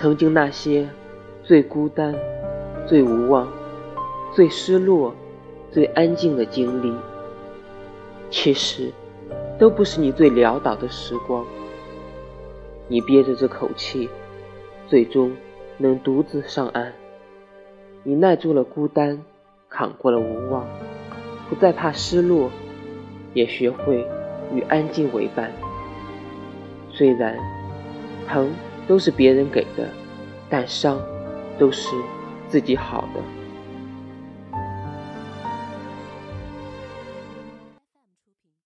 曾经那些最孤单、最无望、最失落、最安静的经历，其实都不是你最潦倒的时光。你憋着这口气，最终能独自上岸。你耐住了孤单，扛过了无望，不再怕失落，也学会与安静为伴。虽然疼。都是别人给的，但伤都是自己好的。